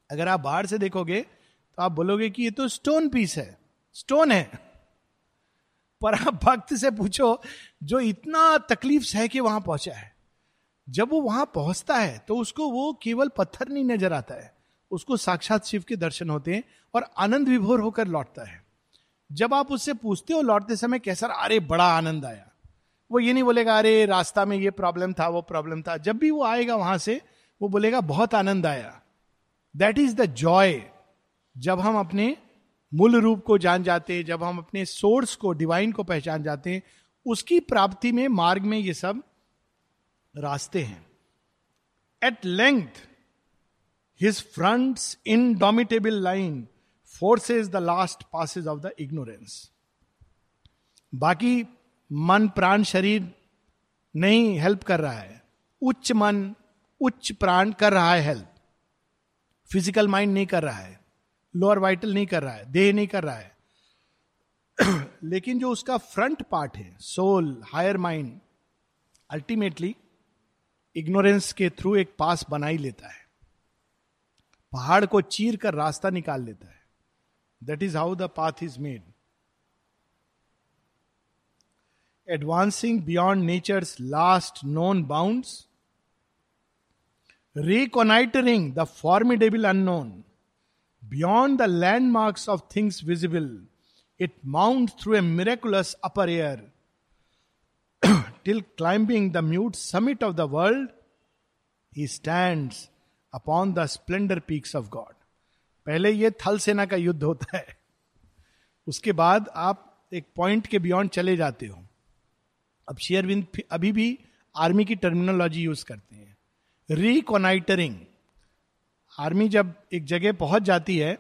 S1: अगर आप बाहर से देखोगे तो आप बोलोगे कि ये तो स्टोन पीस है। स्टोन है। पर आप भक्त से पूछो, जो इतना तकलीफ़ सह के वहाँ पहुँचा है, जब वो वहाँ पहुँचता है तो उसको वो केवल पत्थर नहीं नज़र आता है। उसको साक्षात शिव के दर्शन होते हैं और आनंद विभोर होकर लौटता है। जब आप उससे पूछते हो लौटते समय कैसा अरे बड़ा आनंद आया। वो ये नहीं बोलेगा, अरे, रास्ता में ये प्रॉब्लम था, वो प्रॉब्लम था। जब भी वो आएगा वहाँ से, वो बोलेगा, बहुत आनंद आया। दैट इज़ द जॉय जब हम अपने मूल रूप को जान जाते हैं, जब हम अपने सोर्स को डिवाइन को पहचान जाते हैं, उसकी प्राप्ति में, मार्ग में ये सब रास्ते हैं। At length his front indomitable line forces the last passes of the ignorance बाकी मन, प्राण, शरीर नहीं हेल्प कर रहा है। उच्च मन, उच्च प्राण कर रहा है हेल्प फ़िज़िकल माइंड नहीं कर रहा है। लोअर वाइटल नहीं कर रहा है। देह नहीं कर रहा है। लेकिन जो उसका फ्रंट पार्ट है soul higher mind ultimately ignorance के थ्रू एक पास बना ही लेता है। पहाड़ को चीर कर रास्ता निकाल लेता है। That is how the path is made advancing beyond nature's last known bounds reconnoitring the formidable unknown beyond the landmarks of things visible it mounts through a miraculous upper air till climbing the mute summit of the world, he stands upon the splendor peaks of God. पहले ये थल सेना का युद्ध होता है उसके बाद आप एक पॉइंट के बियॉन्ड चले जाते हो अब शेयरविंद अभी भी आर्मी की टर्मिनोलॉजी यूज़ करते हैं। रिकोनाइटरिंग आर्मी जब एक जगह पहुँच जाती है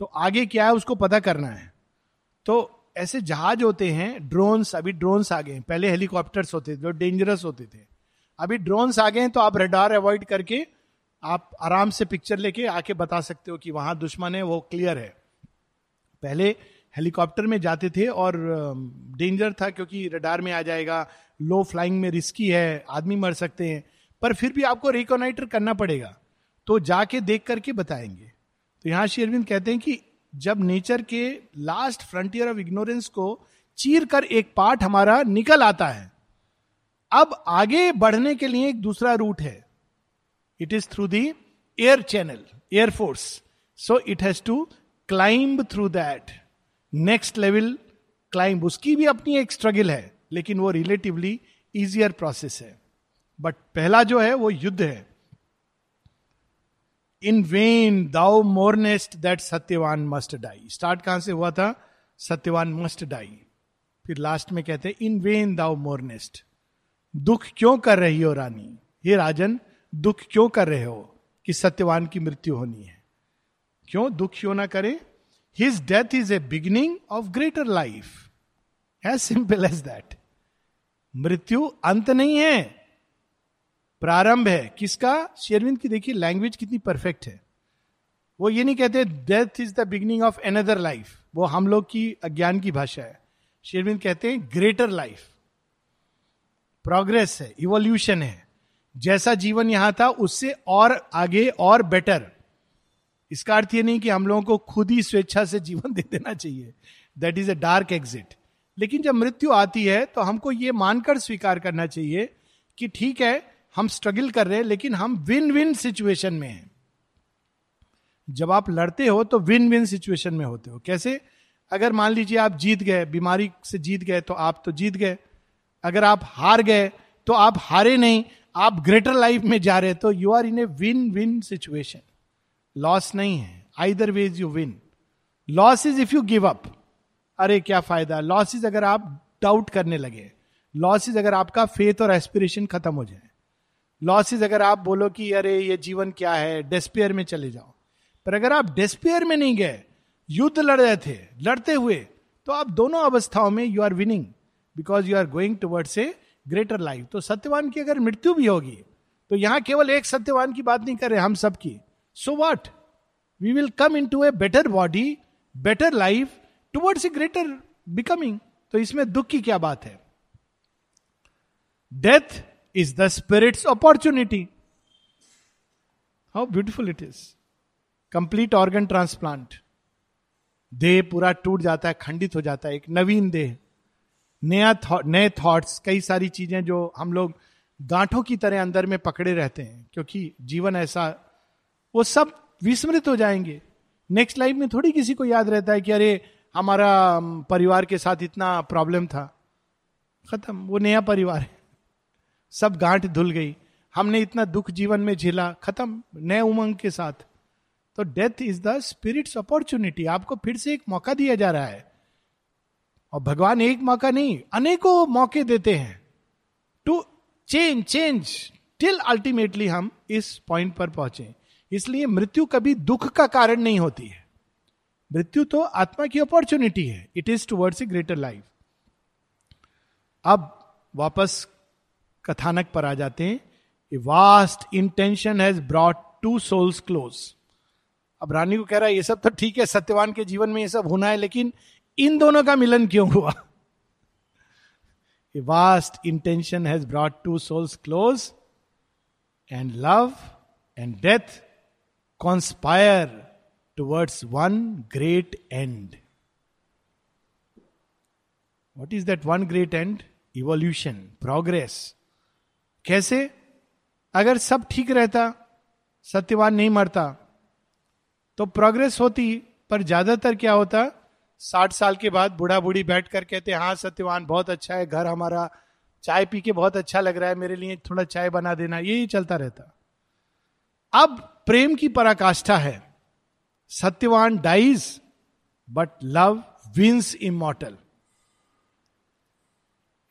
S1: तो आगे क्या है उसको पता करना है। तो ऐसे जहाज़ होते हैं ड्रोन्स अभी ड्रोन्स आ गए पहले हेलीकॉप्टर्स होते थे, जो डेंजरस होते थे। अभी ड्रोन्स आ गए हैं तो आप रेडार अवॉइड करके आप आराम से पिक्चर लेके आके बता सकते हो कि वहाँ दुश्मन है, वो क्लियर है। पहले हेलीकॉप्टर में जाते थे और डेंजर था क्योंकि रडार में आ जाएगा लो फ्लाइंग में रिस्की है, आदमी मर सकते हैं। पर फिर भी आपको रिकोनाइटर करना पड़ेगा। तो जाके देख करके बताएँगे। तो यहाँ शेरविंद कहते हैं कि जब नेचर के लास्ट फ्रंटियर ऑफ़ इग्नोरेंस को चीर कर एक पार्ट हमारा निकल आता है, अब आगे बढ़ने के लिए एक दूसरा रूट है। It is through the air channel air force so it has to climb through that next level climb उसकी भी अपनी एक स्ट्रगल है, लेकिन वो रिलेटिवली इजियर प्रोसेस है। बट पहला जो है, वो युद्ध है। In vain thou mournest that Satyavan must die start कहाँ से हुआ था? सत्यवान मस्ट डाई फिर लास्ट में कहते हैं इन वेन दाउ मोरनेस्ट दुख क्यों कर रही हो रानी? हे राजन, दुख क्यों कर रहे हो कि सत्यवान की मृत्यु होनी है? क्यों दुख क्यों ना करे? His death is a beginning of greater life as simple as that मृत्यु अंत नहीं है। प्रारंभ है। किसका? शेरविंद की देखिए लैंग्वेज कितनी परफेक्ट है। वो ये नहीं कहते death is the beginning of another life वो हम लोग की अज्ञान की भाषा है। शेरविंद कहते हैं ग्रेटर लाइफ प्रोग्रेस है। इवोल्यूशन है। जैसा जीवन यहाँ था, उससे और आगे और बेटर इसका अर्थ ये नहीं कि हम लोगों को खुद ही स्वेच्छा से जीवन दे देना चाहिए। That is a dark exit लेकिन जब मृत्यु आती है तो हमको ये मानकर स्वीकार करना चाहिए कि ठीक है, हम स्ट्रगल कर रहे हैं, लेकिन हम विन विन सिचुएशन में हैं। जब आप लड़ते हो तो विन विन सिचुएशन में होते हो। कैसे? अगर मान लीजिए आप जीत गए, बीमारी से जीत गए तो आप तो जीत गए। अगर आप हार गए तो आप हारे नहीं। आप ग्रेटर लाइफ में जा रहे तो you are in a win win situation loss नहीं है. Either ways you win loss is if you give up अरे, क्या फ़ायदा? लॉस इज़ अगर आप डाउट करने लगे. लॉस इज़ अगर आपका फेथ और एस्पिरेशन खत्म हो जाए. लॉस इज़ अगर आप बोलो कि, अरे, ये जीवन क्या है? डेस्पेयर में चले जाओ. पर अगर आप डेस्पेयर में नहीं गए, युद्ध लड़ रहे थे, लड़ते हुए तो आप दोनों अवस्थाओं में you are winning because you are going towards a greater life तो सत्यवान की अगर मृत्यु भी होगी तो यहाँ केवल एक सत्यवान की बात नहीं कर रहे, हम सब की। So what we will come into a better body better life towards a greater becoming तो इसमें दुख की क्या बात है? Death is the spirit's opportunity how beautiful it is complete organ transplant देह पूरा टूट जाता है, खंडित हो जाता है, एक नवीन देह। नया नए थॉट्स कई सारी चीज़ें जो हम लोग गांठों की तरह अंदर में पकड़े रहते हैं, क्योंकि जीवन ऐसा वो सब विस्मृत हो जाएँगे। नेक्स्ट लाइफ में थोड़ी किसी को याद रहता है कि अरे, हमारा परिवार के साथ इतना प्रॉब्लम था। खत्म, वो नया परिवार है। सब गांठ धुल गई। हमने इतना दुख जीवन में झेला। खत्म, नए उमंग के साथ। तो death is the spirit's opportunity आपको फिर से एक मौका दिया जा रहा है। और भगवान एक मौका नहीं, अनेकों मौके देते हैं। To change change till ultimately हम इस पॉइंट पर पहुँचे। इसलिए मृत्यु कभी दुख का कारण नहीं होती है। मृत्यु तो आत्मा की अपॉर्चुनिटी है। It is towards a greater life अब वापस कथानक पर आ जाते हैं। A vast intention has brought two souls close अब रानी को कह रहा है, ये सब तो ठीक है, सत्यवान के जीवन में ये सब होना है, लेकिन इन दोनों का मिलन क्यों हुआ? A vast intention has brought two souls close and love and death conspire towards one great end what is that one great end evolution progress कैसे? अगर सब ठीक रहता, सत्यवान नहीं मरता तो प्रोग्रेस होती, पर ज़्यादातर क्या होता? साठ साल के बाद बूढ़ा बूढ़ी बैठ कर कहते हाँ सत्यवान, बहुत अच्छा है, घर हमारा, चाय पी के बहुत अच्छा लग रहा है, मेरे लिए थोड़ा चाय बना देना। यही चलता रहता। अब प्रेम की पराकाष्ठा है। Satyavan dies but love wins immortal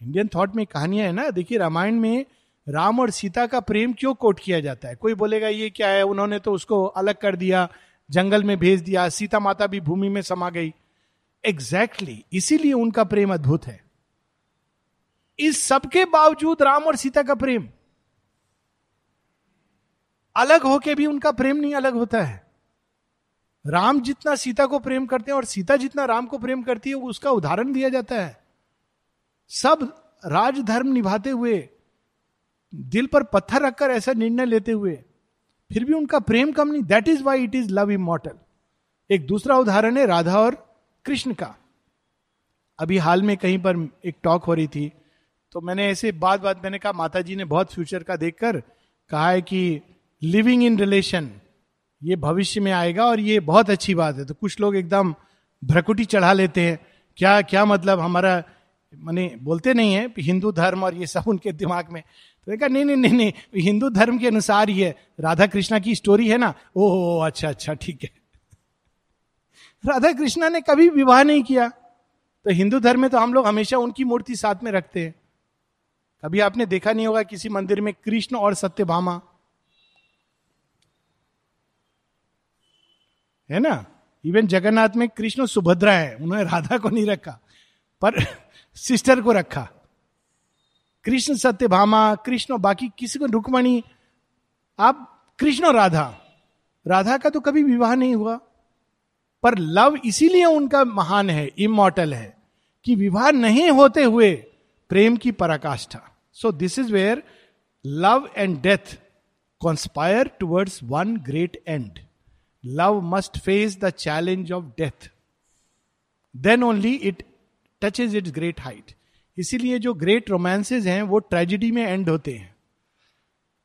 S1: Indian thought में कहानियाँ है ना? देखिए रामायण में राम और सीता का प्रेम क्यों कोट किया जाता है? कोई बोलेगा ये क्या है? उन्होंने तो उसको अलग कर दिया जंगल में भेज दिया सीता माता भी भूमि में समा गई। एग्जैक्टली exactly, इसीलिए उनका प्रेम अद्भुत है। इस सबके बावजूद राम और सीता का प्रेम। अलग होके भी उनका प्रेम नहीं अलग होता है। राम जितना सीता को प्रेम करते हैं और सीता जितना राम को प्रेम करती है, उसका उदाहरण दिया जाता है। सब राजधर्म निभाते हुए, दिल पर पत्थर रखकर ऐसा निर्णय लेते हुए, फिर भी उनका प्रेम कम नहीं। That is why it is love immortal एक दूसरा उदाहरण है राधा और कृष्ण का। अभी हाल में कहीं पर एक टॉक हो रही थी तो मैंने ऐसे बात बात मैंने कहा माता ने बहुत फ्यूचर का देखकर कहा है कि लिविंग इन रिलेशन ये भविष्य में आएगा और ये बहुत अच्छी बात है। तो कुछ लोग एकदम भ्रकुटी चढ़ा लेते हैं। क्या क्या मतलब हमारा, माने बोलते नहीं है हिंदू धर्म और ये सब उनके दिमाग में। तो देखा नहीं नहीं नहीं नहीं, हिंदू धर्म के अनुसार है राधा कृष्णा की स्टोरी है ना? ओह अच्छा अच्छा ठीक है। राधा कृष्णा ने कभी विवाह नहीं किया। तो हिंदू धर्म में तो हम लोग हमेशा उनकी मूर्ति साथ में रखते हैं। कभी आपने देखा नहीं होगा किसी मंदिर में कृष्ण और सत्यभामा? है ना? इवन जगन्नाथ में कृष्ण सुभद्रा है, उन्होंने राधा को नहीं रखा, पर सिस्टर को रखा। कृष्ण सत्यभामा, कृष्ण बाकी किसी को रुकमणी, आप कृष्ण राधा। राधा का तो कभी विवाह नहीं हुआ, पर लव इसीलिए उनका महान है इमोटल है, कि विवाह नहीं होते हुए प्रेम की पराकाष्ठा। So this is where love and death conspire towards one great end love must face the challenge of death then only it touches its great height इसीलिए जो ग्रेट रोमांसेज हैं, वो ट्रेजिडी में एंड होते हैं।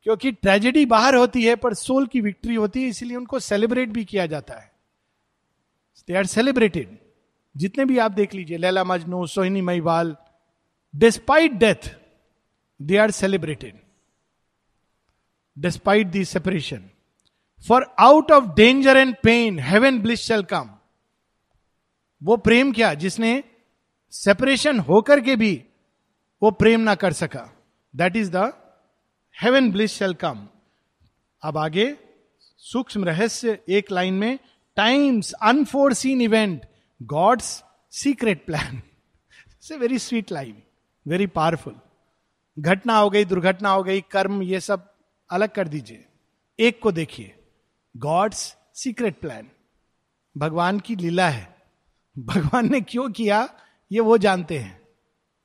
S1: क्योंकि ट्रेजेडी बाहर होती है, पर सोल की विक्ट्री होती है, इसीलिए उनको सेलिब्रेट भी किया जाता है। दे आर सेलिब्रेटेड जितने भी आप देख लीजिए, Laila Majnu, Sohni Mahiwal despite death they are celebrated despite the separation for out of danger and pain heaven bliss shall come वो प्रेम क्या, जिसने सेपरेशन होकर के भी वो प्रेम ना कर सका। That is the heaven bliss shall come अब आगे, सूक्ष्म रहस्य, एक लाइन में times unforeseen event god's secret plan से very sweet line very powerful घटना हो गई, दुर्घटना हो गई, कर्म, ये सब अलग कर दीजिए। एक को देखिए। गॉड्स सीक्रेट प्लान भगवान की लीला है। भगवान ने क्यों किया, ये वो जानते हैं।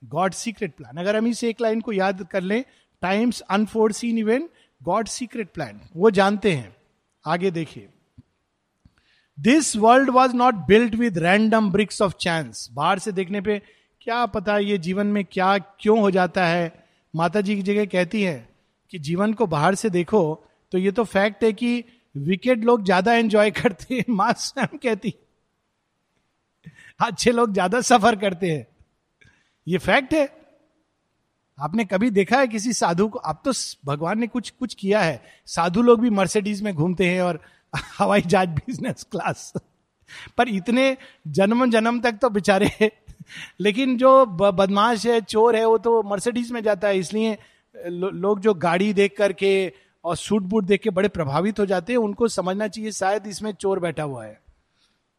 S1: गॉड सीक्रेट प्लान अगर हम इस एक लाइन को याद कर लें times unforeseen event god secret plan वो जानते हैं। आगे देखिए। This world was not built with random bricks of chance बाहर से देखने पे क्या पता ये जीवन में क्या क्यों हो जाता है। माता जी की जगह कहती है कि जीवन को बाहर से देखो तो ये तो फैक्ट है कि विकेट लोग ज़्यादा एंजॉय करते हैं माँ स्वयं कहती अच्छे लोग ज़्यादा सफ़र करते हैं। ये फैक्ट है। आपने कभी देखा है किसी साधु को? अब तो भगवान ने कुछ कुछ किया है। साधु लोग भी मर्सिडीज में घूमते हैं और हवाई जहाज़ बिज़नेस क्लास पर इतने जन्म जन्म तक तो बेचारे लेकिन जो बदमाश है चोर है वो तो मर्सिडीज में जाता है। इसलिए लो, लोग जो गाड़ी देख करके और सूट बूट देख के बड़े प्रभावित हो जाते हैं, उनको समझना चाहिए, शायद इसमें चोर बैठा हुआ है।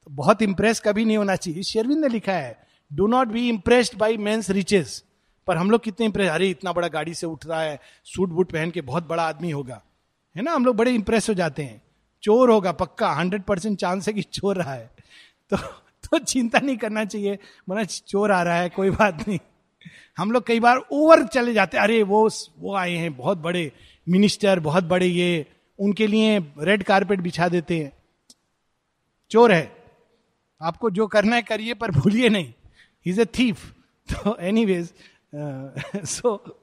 S1: तो बहुत इंप्रेस कभी नहीं होना चाहिए। शेरविंद ने लिखा है do not be impressed by men's riches पर हम लोग कितने इंप्रेस अरे, इतना बड़ा गाड़ी से उठ रहा है, सूट बूट पहन के बहुत बड़ा आदमी होगा। है ना? हम लोग बड़े इंप्रेस हो जाते हैं। चोर होगा पक्का हंड्रेड परसेंट चांस है कि चोर रहा है। तो तो चिंता नहीं करना चाहिए। मना चोर आ रहा है, कोई बात नहीं। हम लोग कई बार ओवर चले जाते अरे, वो वो आए हैं, बहुत बड़े। मिनिस्टर बहुत बड़े ये, उनके लिए रेड कारपेट बिछा देते हैं। चोर है। आपको जो करना है करिए, पर भूलिए नहीं। इज़ ए थीफ तो any ways so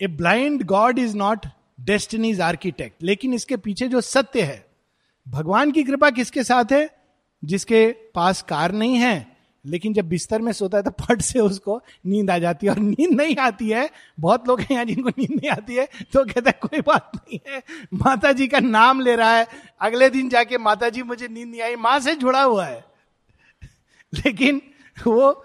S1: a blind god is not destiny's architect लेकिन इसके पीछे जो सत्य है, भगवान की कृपा किसके साथ है? जिसके पास कार नहीं है। लेकिन जब बिस्तर में सोता है तो पट से उसको नींद आ जाती है और नींद नहीं आती है। बहुत लोग हैं यहाँ जिनको नींद नहीं आती है तो कहता है, कोई बात नहीं है माता जी का नाम ले रहा है। अगले दिन जाके माता जी मुझे नींद नहीं आई, माँ से जुड़ा हुआ है। लेकिन वो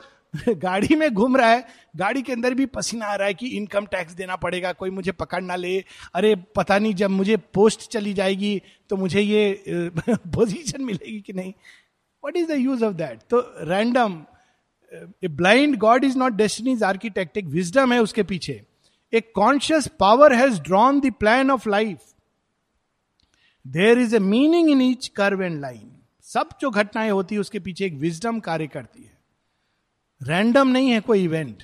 S1: गाड़ी में घूम रहा है। गाड़ी के अंदर भी पसीना आ रहा है कि इनकम टैक्स देना पड़ेगा, कोई मुझे पकड़ ना ले। अरे, पता नहीं जब मुझे पोस्ट चली जाएगी तो मुझे ये पोजीशन मिलेगी कि नहीं? What is the use of that तो random a blind god is not destiny's architect एक विजडम है उसके पीछे। एक conscious power has drawn the plan of life there is a meaning in each curve and line सब जो घटनाएँ होती है उसके पीछे एक विजडम कार्य करती है। रैंडम नहीं है कोई इवेंट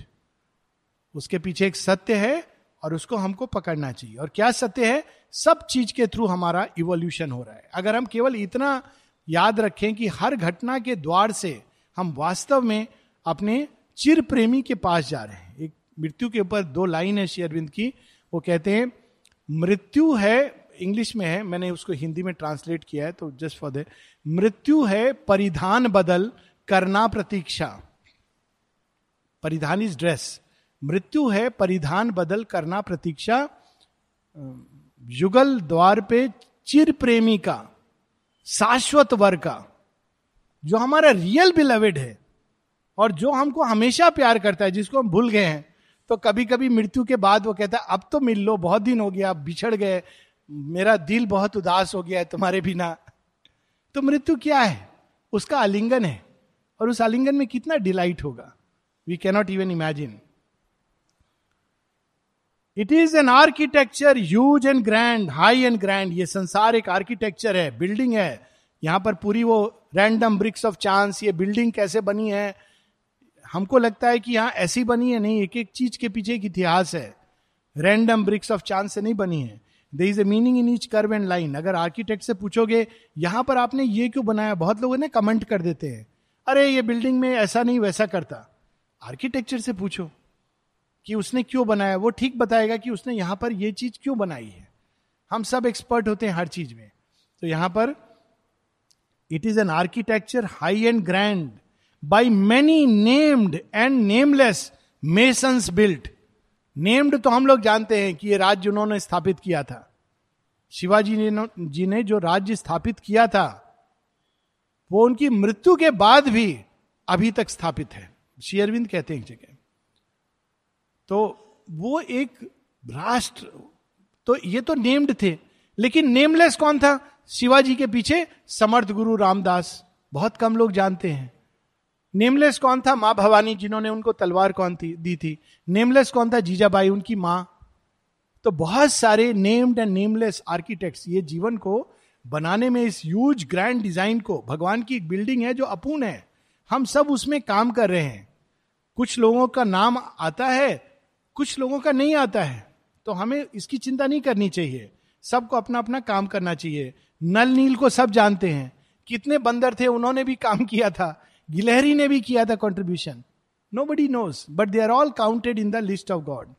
S1: उसके पीछे एक सत्य है और उसको हमको पकड़ना चाहिए। और क्या सत्य है? सब चीज़ के थ्रू हमारा इवोल्यूशन हो रहा है। अगर हम केवल इतना याद रखें कि हर घटना के द्वार से हम वास्तव में अपने चिर प्रेमी के पास जा रहे हैं। एक मृत्यु के ऊपर दो लाइन है श्री अरविंद की। वो कहते हैं, मृत्यु है, इंग्लिश में है, मैंने उसको हिंदी में ट्रांसलेट किया है तो जस्ट फॉर दे मृत्यु है परिधान बदल करना प्रतीक्षा। परिधान इज़ ड्रेस। मृत्यु है परिधान बदल करना प्रतीक्षा। युगल द्वार पे चिर प्रेमी का शाश्वत वर का, जो हमारा रियल बिलवेड है, और जो हमको हमेशा प्यार करता है, जिसको हम भूल गए हैं तो कभी कभी मृत्यु के बाद वो कहता है, अब तो मिल लो, बहुत दिन हो गया बिछड़ गए, मेरा दिल बहुत उदास हो गया है तुम्हारे बिना। तो मृत्यु क्या है? उसका आलिंगन है, और उस आलिंगन में कितना डिलाइट होगा। We cannot even imagine it is an architecture huge and grand high and grand ये संसार एक आर्किटेक्चर है बिल्डिंग है। यहाँ पर पूरी वो रैंडम ब्रिक्स ऑफ़ चांस ये बिल्डिंग कैसे बनी है? हमको लगता है कि यहाँ ऐसी बनी है नहीं एक एक चीज़ के पीछे एक इतिहास है। रैंडम ब्रिक्स ऑफ़ चांस से नहीं बनी है। There is a meaning in each curve and line अगर आर्किटेक्ट से पूछोगे, यहाँ पर आपने ये क्यों बनाया? बहुत लोगों ने कमेंट कर देते हैं। अरे, ये बिल्डिंग में ऐसा नहीं, वैसा करता। आर्किटेक्चर से पूछो। कि उसने क्यों बनाया? वो ठीक बताएगा कि उसने यहाँ पर ये चीज़ क्यों बनाई है। हम सब एक्सपर्ट होते हैं हर चीज़ में। तो यहाँ पर it is an architecture high and grand by many named and nameless masons built named तो हम लोग जानते हैं कि ये राज्य उन्होंने स्थापित किया था। शिवाजी ने जी ने जो राज्य स्थापित किया था, वो उनकी मृत्यु के बाद भी अभी तक स्थापित है। शेयरविंद कहते हैं जगह। तो वो एक राष्ट्र तो ये तो नेम्ड थे, लेकिन नेमलेस कौन था? शिवाजी के पीछे समर्थ गुरु रामदास, बहुत कम लोग जानते हैं। नेमलेस कौन था? माँ भवानी, जिन्होंने उनको तलवार कौन थी, दी थी। नेमलेस कौन था? जीजाबाई, उनकी माँ। तो बहुत सारे नेम्ड एंड नेमलेस आर्किटेक्ट्स ये जीवन को बनाने में, इस यूज़ ग्रैंड डिज़ाइन को, भगवान की एक बिल्डिंग है जो अपूर्ण है। हम सब उसमें काम कर रहे हैं। कुछ लोगों का नाम आता है कुछ लोगों का नहीं आता है तो हमें इसकी चिंता नहीं करनी चाहिए। सबको अपना अपना काम करना चाहिए। नल नील को सब जानते हैं। कितने बंदर थे, उन्होंने भी काम किया था। गिलहरी ने भी किया था contribution nobody knows but they are all counted in the list of god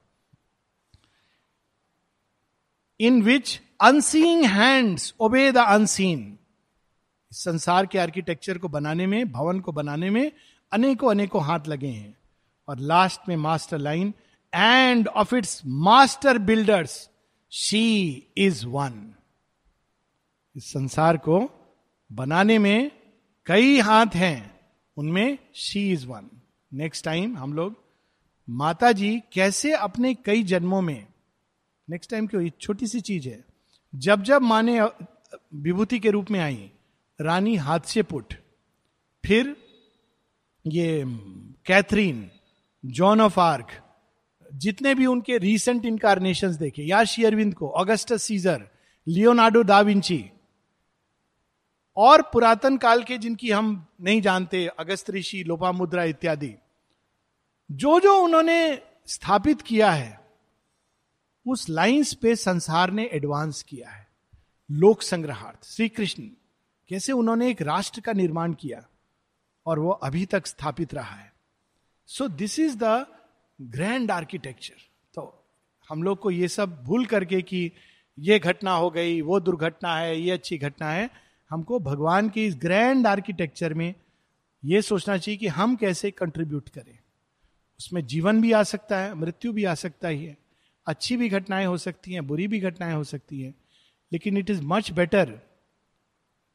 S1: in which unseeing hands obey the unseen संसार के आर्किटेक्चर को बनाने में, भवन को बनाने में अनेकों अनेकों हाथ लगे हैं। और लास्ट में master line end of its master builders she is one इस संसार को बनाने में कई हाथ हैं, उनमें she is one next time हम लोग माता जी कैसे अपने कई जन्मों में नेक्स्ट टाइम क्यों छोटी सी चीज़ है। जब जब माने विभूति के रूप में आई, रानी हाथ से पुट, फिर ये, कैथरीन, जॉन ऑफ़ आर्क जितने भी उनके रीसेंट इनकारनेशन देखे या शेयरविंद को ऑगस्टस सीजर लियोनार्डो दाविंची और पुरातन काल के जिनकी हम नहीं जानते अगस्त ऋषि लोपा मुद्रा इत्यादि जो जो उन्होंने स्थापित किया है, उस लाइंस पे संसार ने एडवांस किया है। लोक संग्रहार्थ श्री कृष्ण कैसे उन्होंने एक राष्ट्र का निर्माण किया, और वो अभी तक स्थापित रहा है। So this is the grand architecture तो हम लोग को ये सब भूल करके कि ये घटना हो गई, वो दुर्घटना है, ये अच्छी घटना है, हमको भगवान की इस ग्रैंड आर्किटेक्चर में ये सोचना चाहिए कि हम कैसे कंट्रीब्यूट करें। उसमें जीवन भी आ सकता है, मृत्यु भी आ सकता ही है। अच्छी भी घटनाएँ हो सकती हैं, बुरी भी घटनाएँ हो सकती हैं, लेकिन it is much better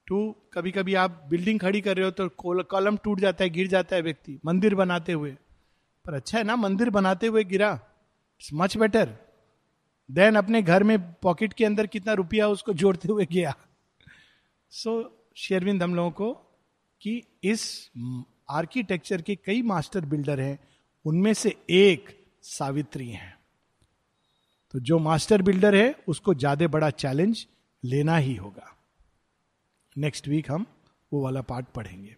S1: to कभी कभी आप बिल्डिंग खड़ी कर रहे हो तो कॉलम टूट जाता है, गिर जाता है व्यक्ति, मंदिर बनाते हुए। पर अच्छा है ना मंदिर बनाते हुए गिरा। इट्स मच बेटर देन अपने घर में पॉकेट के अंदर कितना रुपया उसको जोड़ते हुए गया। सो so, शेरविंद हम लोगों को कि इस आर्किटेक्चर के कई मास्टर बिल्डर हैं उनमें से एक सावित्री है। तो जो मास्टर बिल्डर है उसको ज़्यादा बड़ा चैलेंज लेना ही होगा। नेक्स्ट वीक हम वो वाला पार्ट पढ़ेंगे।